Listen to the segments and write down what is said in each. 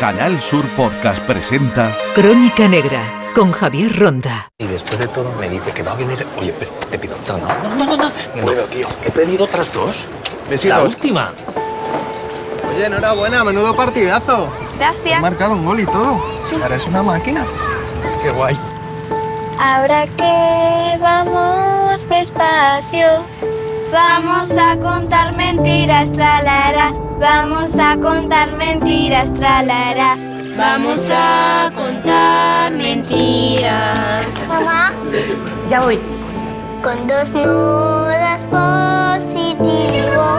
Canal Sur Podcast presenta Crónica Negra con Javier Ronda. Y después de todo me dice que va a venir. Oye, pues, te pido otra, ¿no? No, no, no, no. No puedo, tío. He pedido otras dos. Besitos. La última. Oye, enhorabuena, menudo partidazo. Has Gracias. marcado un gol y todo. Ahora es una máquina. Qué guay. Ahora que vamos despacio, vamos a contar mentiras, tralara. Vamos a contar mentiras, tralara. Vamos a contar mentiras. Mamá, Ya voy. con dos nudas positivo.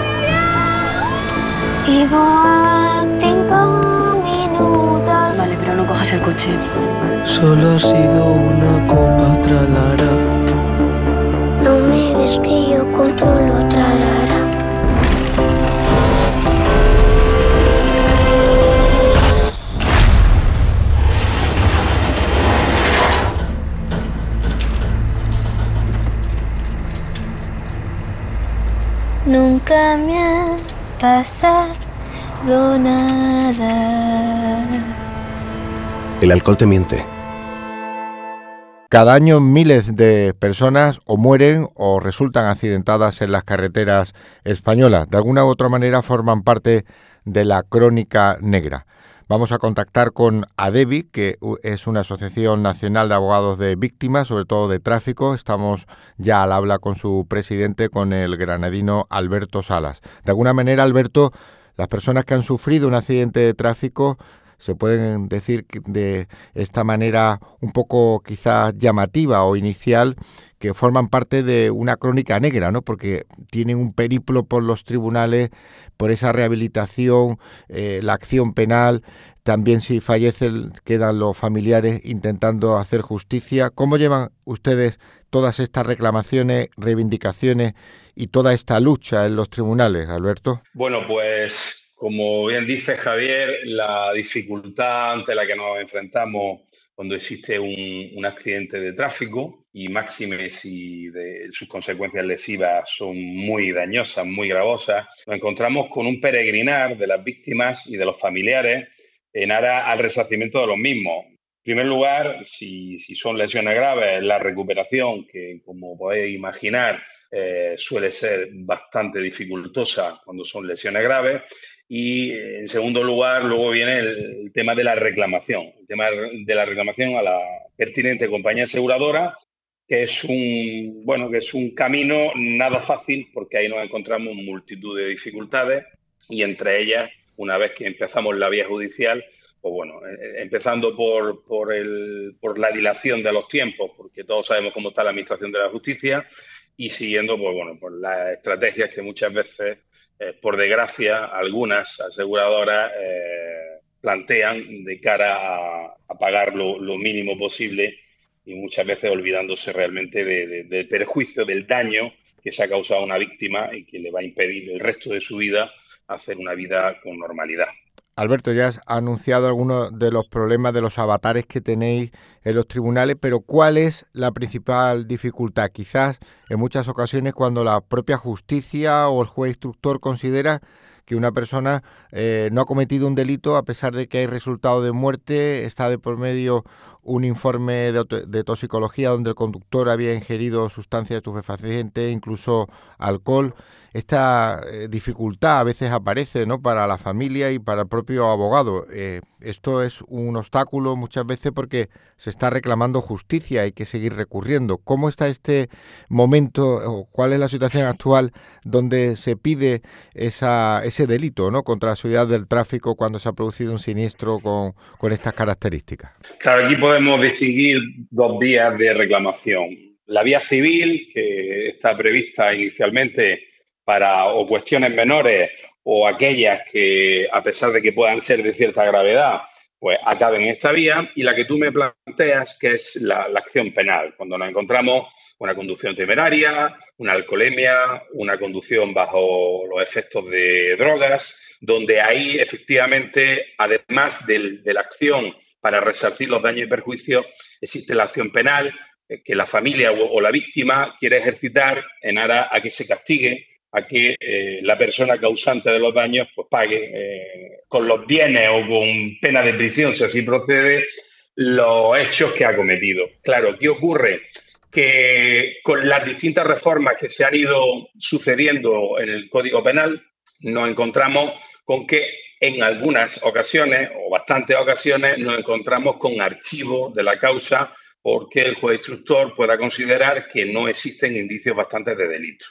A cinco minutos. Vale, pero no cojas el coche. Solo ha sido una copa tralara. Ves que yo controlo trarara. Nunca me ha pasado nada. El alcohol te miente. Cada año miles de personas o mueren o resultan accidentadas en las carreteras españolas. De alguna u otra manera forman parte de la crónica negra. Vamos a contactar con ADEVI, que es una asociación nacional de abogados de víctimas, sobre todo de tráfico. Estamos ya al habla con su presidente, con el granadino Alberto Salas. De alguna manera, Alberto, las personas que han sufrido un accidente de tráfico se pueden decir de esta manera un poco quizás llamativa o inicial que forman parte de una crónica negra, ¿no? Porque tienen un periplo por los tribunales, por esa rehabilitación, eh, la acción penal, también si fallecen quedan los familiares intentando hacer justicia. ¿Cómo llevan ustedes todas estas reclamaciones, reivindicaciones y toda esta lucha en los tribunales, Alberto? Bueno, pues como bien dice Javier, la dificultad ante la que nos enfrentamos cuando existe un, un accidente de tráfico y máxime si de- sus consecuencias lesivas son muy dañosas, muy gravosas, nos encontramos con un peregrinar de las víctimas y de los familiares en aras al resarcimiento de los mismos. En primer lugar, si, si son lesiones graves, la recuperación, que como podéis imaginar, eh, suele ser bastante dificultosa cuando son lesiones graves. Y eh, en segundo lugar, luego viene el, tema de la reclamación, el tema de la reclamación a la pertinente compañía aseguradora, que es un, bueno, que es un camino nada fácil porque ahí nos encontramos multitud de dificultades y entre ellas, una vez que empezamos la vía judicial, pues bueno, eh, empezando por, por, el, por la dilación de los tiempos, porque todos sabemos cómo está la administración de la justicia, y siguiendo, pues bueno, por las estrategias que muchas veces, eh, por desgracia, algunas aseguradoras eh, plantean de cara a, pagar lo, mínimo posible y muchas veces olvidándose realmente de- de- del perjuicio, del daño que se ha causado a una víctima y que le va a impedir el resto de su vida hacer una vida con normalidad. Alberto, ya has anunciado algunos de los problemas de los avatares que tenéis en los tribunales, pero ¿cuál es la principal dificultad? Quizás en muchas ocasiones cuando la propia justicia o el juez instructor considera que una persona eh, no ha cometido un delito a pesar de que hay resultado de muerte, está de por medio un informe de, de toxicología donde el conductor había ingerido sustancias estupefacientes, incluso alcohol. Esta eh, dificultad a veces aparece ¿no? para la familia y para el propio abogado. Eh, esto es un obstáculo muchas veces porque se está reclamando justicia, hay que seguir recurriendo. ¿Cómo está este momento o cuál es la situación actual donde se pide esa, ese delito ¿no? contra la seguridad del tráfico cuando se ha producido un siniestro con, con estas características? Claro, aquí podemos distinguir dos vías de reclamación. La vía civil, que está prevista inicialmente para o cuestiones menores o aquellas que, a pesar de que puedan ser de cierta gravedad, pues acaben en esta vía, y la que tú me planteas, que es la, acción penal, cuando nos encontramos una conducción temeraria, una alcoholemia, una conducción bajo los efectos de drogas, donde ahí efectivamente, además del- de la acción para resarcir los daños y perjuicios, existe la acción penal eh, que la familia o la víctima quiere ejercitar en aras a que se castigue a que eh, la persona causante de los daños pues pague eh, con los bienes o con pena de prisión, si así procede, los hechos que ha cometido. Claro, ¿qué ocurre? Que con las distintas reformas que se han ido sucediendo en el Código Penal, nos encontramos con que en algunas ocasiones, o bastantes ocasiones, nos encontramos con archivo de la causa porque el juez instructor pueda considerar que no existen indicios bastantes de delito.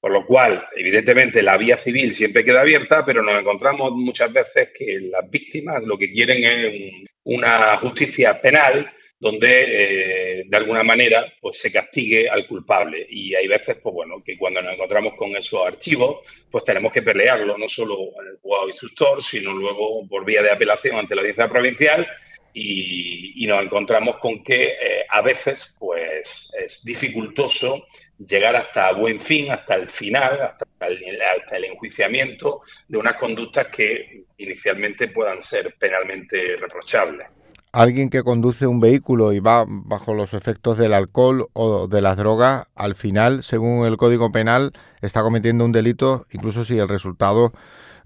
Por lo cual, evidentemente, la vía civil siempre queda abierta, pero nos encontramos muchas veces que las víctimas lo que quieren es una justicia penal donde eh, de alguna manera pues se castigue al culpable. Y hay veces pues bueno que cuando nos encontramos con esos archivos pues tenemos que pelearlo no solo en el juzgado instructor sino luego por vía de apelación ante la audiencia provincial. Y, nos encontramos con que eh, a veces pues es dificultoso llegar hasta buen fin, hasta el final, hasta el, hasta el, enjuiciamiento de unas conductas que inicialmente puedan ser penalmente reprochables. Alguien que conduce un vehículo y va bajo los efectos del alcohol o de las drogas, al final, según el Código Penal, está cometiendo un delito, incluso si el resultado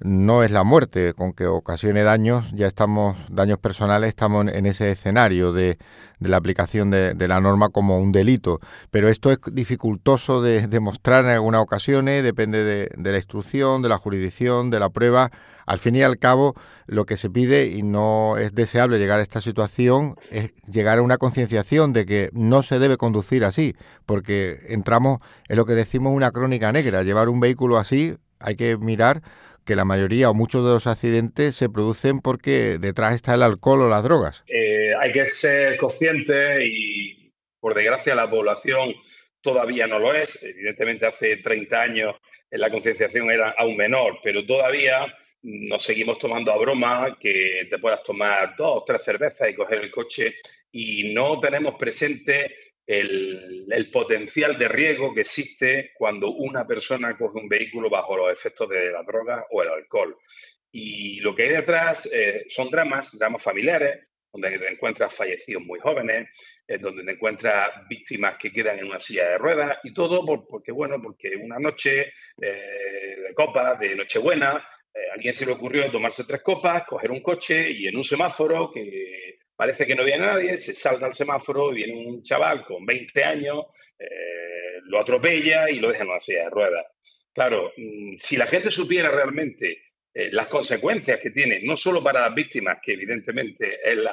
no es la muerte, con que ocasione daños, ya estamos, daños personales, estamos en ese escenario de, la aplicación de, la norma como un delito. Pero esto es dificultoso de demostrar en algunas ocasiones, depende de, la instrucción, de la jurisdicción, de la prueba. Al fin y al cabo, lo que se pide, y no es deseable llegar a esta situación, es llegar a una concienciación de que no se debe conducir así, porque entramos en lo que decimos una crónica negra. Llevar un vehículo así hay que mirar que la mayoría o muchos de los accidentes se producen porque detrás está el alcohol o las drogas. Eh, hay que ser consciente y, por desgracia, la población todavía no lo es. Evidentemente, hace 30 años la concienciación era aún menor, pero todavía nos seguimos tomando a broma que te puedas tomar dos o tres cervezas y coger el coche y no tenemos presente el, potencial de riesgo que existe cuando una persona coge un vehículo bajo los efectos de la droga o el alcohol. Y lo que hay detrás eh, son dramas, dramas familiares, donde te encuentras fallecidos muy jóvenes, eh, donde te encuentras víctimas que quedan en una silla de ruedas y todo porque, bueno, porque una noche eh, de copas, de Nochebuena, a alguien se le ocurrió tomarse tres copas, coger un coche y en un semáforo que parece que no viene nadie, se salta al semáforo, viene un chaval con 20 años, eh, lo atropella y lo deja en una silla de ruedas. Claro, mm, si la gente supiera realmente eh, las consecuencias que tiene, no solo para las víctimas, que evidentemente es el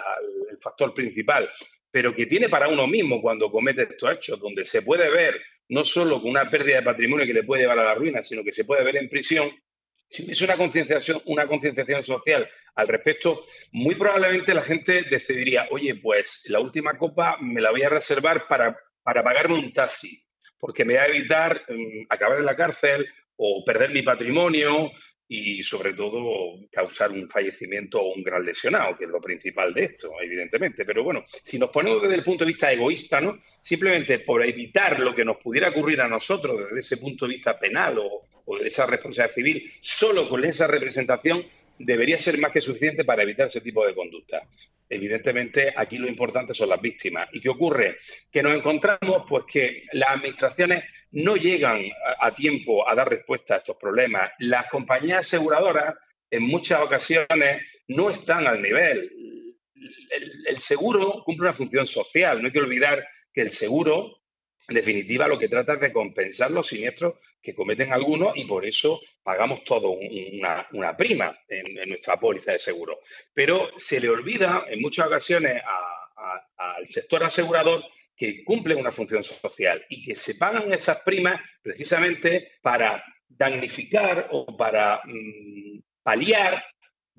factor principal, pero que tiene para uno mismo cuando comete estos hechos, donde se puede ver no solo con una pérdida de patrimonio que le puede llevar a la ruina, sino que se puede ver en prisión, si hubiese una concienciación, una concienciación social al respecto, muy probablemente la gente decidiría, oye, pues la última copa me la voy a reservar para, para pagarme un taxi, porque me va a evitar mm, acabar en la cárcel o perder mi patrimonio y sobre todo causar un fallecimiento o un gran lesionado, que es lo principal de esto, evidentemente. Pero bueno, si nos ponemos desde el punto de vista egoísta, ¿no? Simplemente por evitar lo que nos pudiera ocurrir a nosotros desde ese punto de vista penal o, de esa responsabilidad civil, solo con esa representación debería ser más que suficiente para evitar ese tipo de conducta. Evidentemente, aquí lo importante son las víctimas. ¿Y qué ocurre? Que nos encontramos pues que las administraciones no llegan a, tiempo a dar respuesta a estos problemas. Las compañías aseguradoras en muchas ocasiones no están al nivel. El, seguro cumple una función social. No hay que olvidar que el seguro, en definitiva, lo que trata es de compensar los siniestros que cometen algunos y por eso pagamos todo una, prima en, nuestra póliza de seguro. Pero se le olvida en muchas ocasiones al sector asegurador que cumplen una función social y que se pagan esas primas precisamente para damnificar o para mm, paliar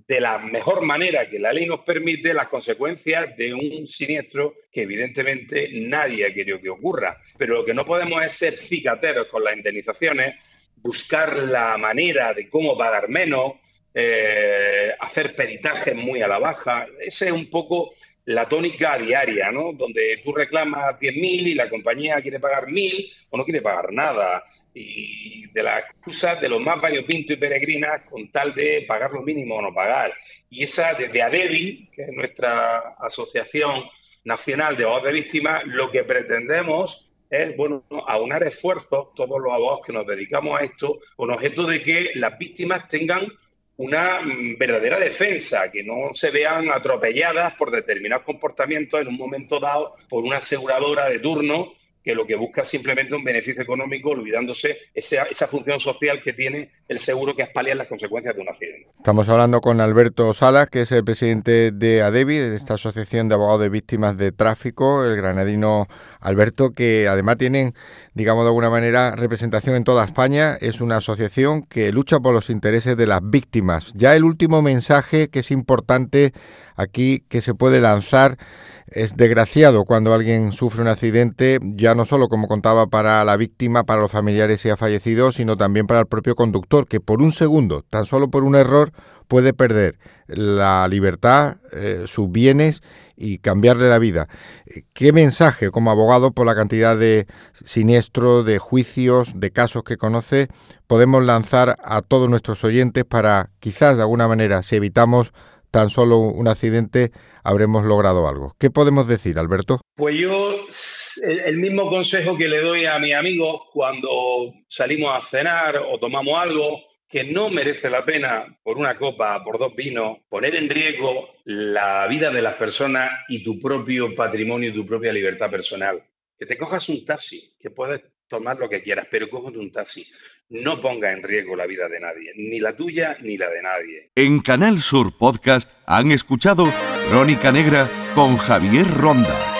de la mejor manera que la ley nos permite las consecuencias de un siniestro que evidentemente nadie ha querido que ocurra. Pero lo que no podemos es ser cicateros con las indemnizaciones, buscar la manera de cómo pagar menos, eh, hacer peritajes muy a la baja. Ese es un poco la tónica diaria, ¿no? Donde tú reclamas 10.000 y la compañía quiere pagar 1.000 o no quiere pagar nada. Y de las excusas de los más variopintos y peregrinas con tal de pagar lo mínimo o no pagar. Y esa, desde ADEVI, que es nuestra asociación nacional de voz de víctimas, lo que pretendemos es bueno aunar esfuerzos, todos los abogados que nos dedicamos a esto, con objeto de que las víctimas tengan una mm, verdadera defensa, que no se vean atropelladas por determinados comportamientos en un momento dado por una aseguradora de turno que lo que busca es simplemente un beneficio económico, olvidándose esa, esa función social que tiene el seguro, que es paliar las consecuencias de un accidente. Estamos hablando con Alberto Salas, que es el presidente de ADEVI, de esta Asociación de Abogados de Víctimas de Tráfico, el granadino Alberto, que además tienen, digamos de alguna manera, representación en toda España. Es una asociación que lucha por los intereses de las víctimas. Ya el último mensaje que es importante aquí que se puede lanzar es desgraciado cuando alguien sufre un accidente, ya no solo, como contaba, para la víctima, para los familiares y ha fallecido, sino también para el propio conductor, que por un segundo, tan solo por un error, puede perder la libertad, eh, sus bienes y cambiarle la vida. ¿Qué mensaje como abogado por la cantidad de siniestros, de juicios, de casos que conoce, podemos lanzar a todos nuestros oyentes para quizás de alguna manera, si evitamos tan solo un accidente, habremos logrado algo. ¿Qué podemos decir, Alberto? Pues yo, el mismo consejo que le doy a mis amigos cuando salimos a cenar o tomamos algo, que no merece la pena por una copa, por dos vinos, poner en riesgo la vida de las personas y tu propio patrimonio y tu propia libertad personal. Que te cojas un taxi, que puedes tomar lo que quieras, pero cógete un taxi. No ponga en riesgo la vida de nadie, ni la tuya ni la de nadie. En Canal Sur Podcast han escuchado Crónica Negra con Javier Ronda.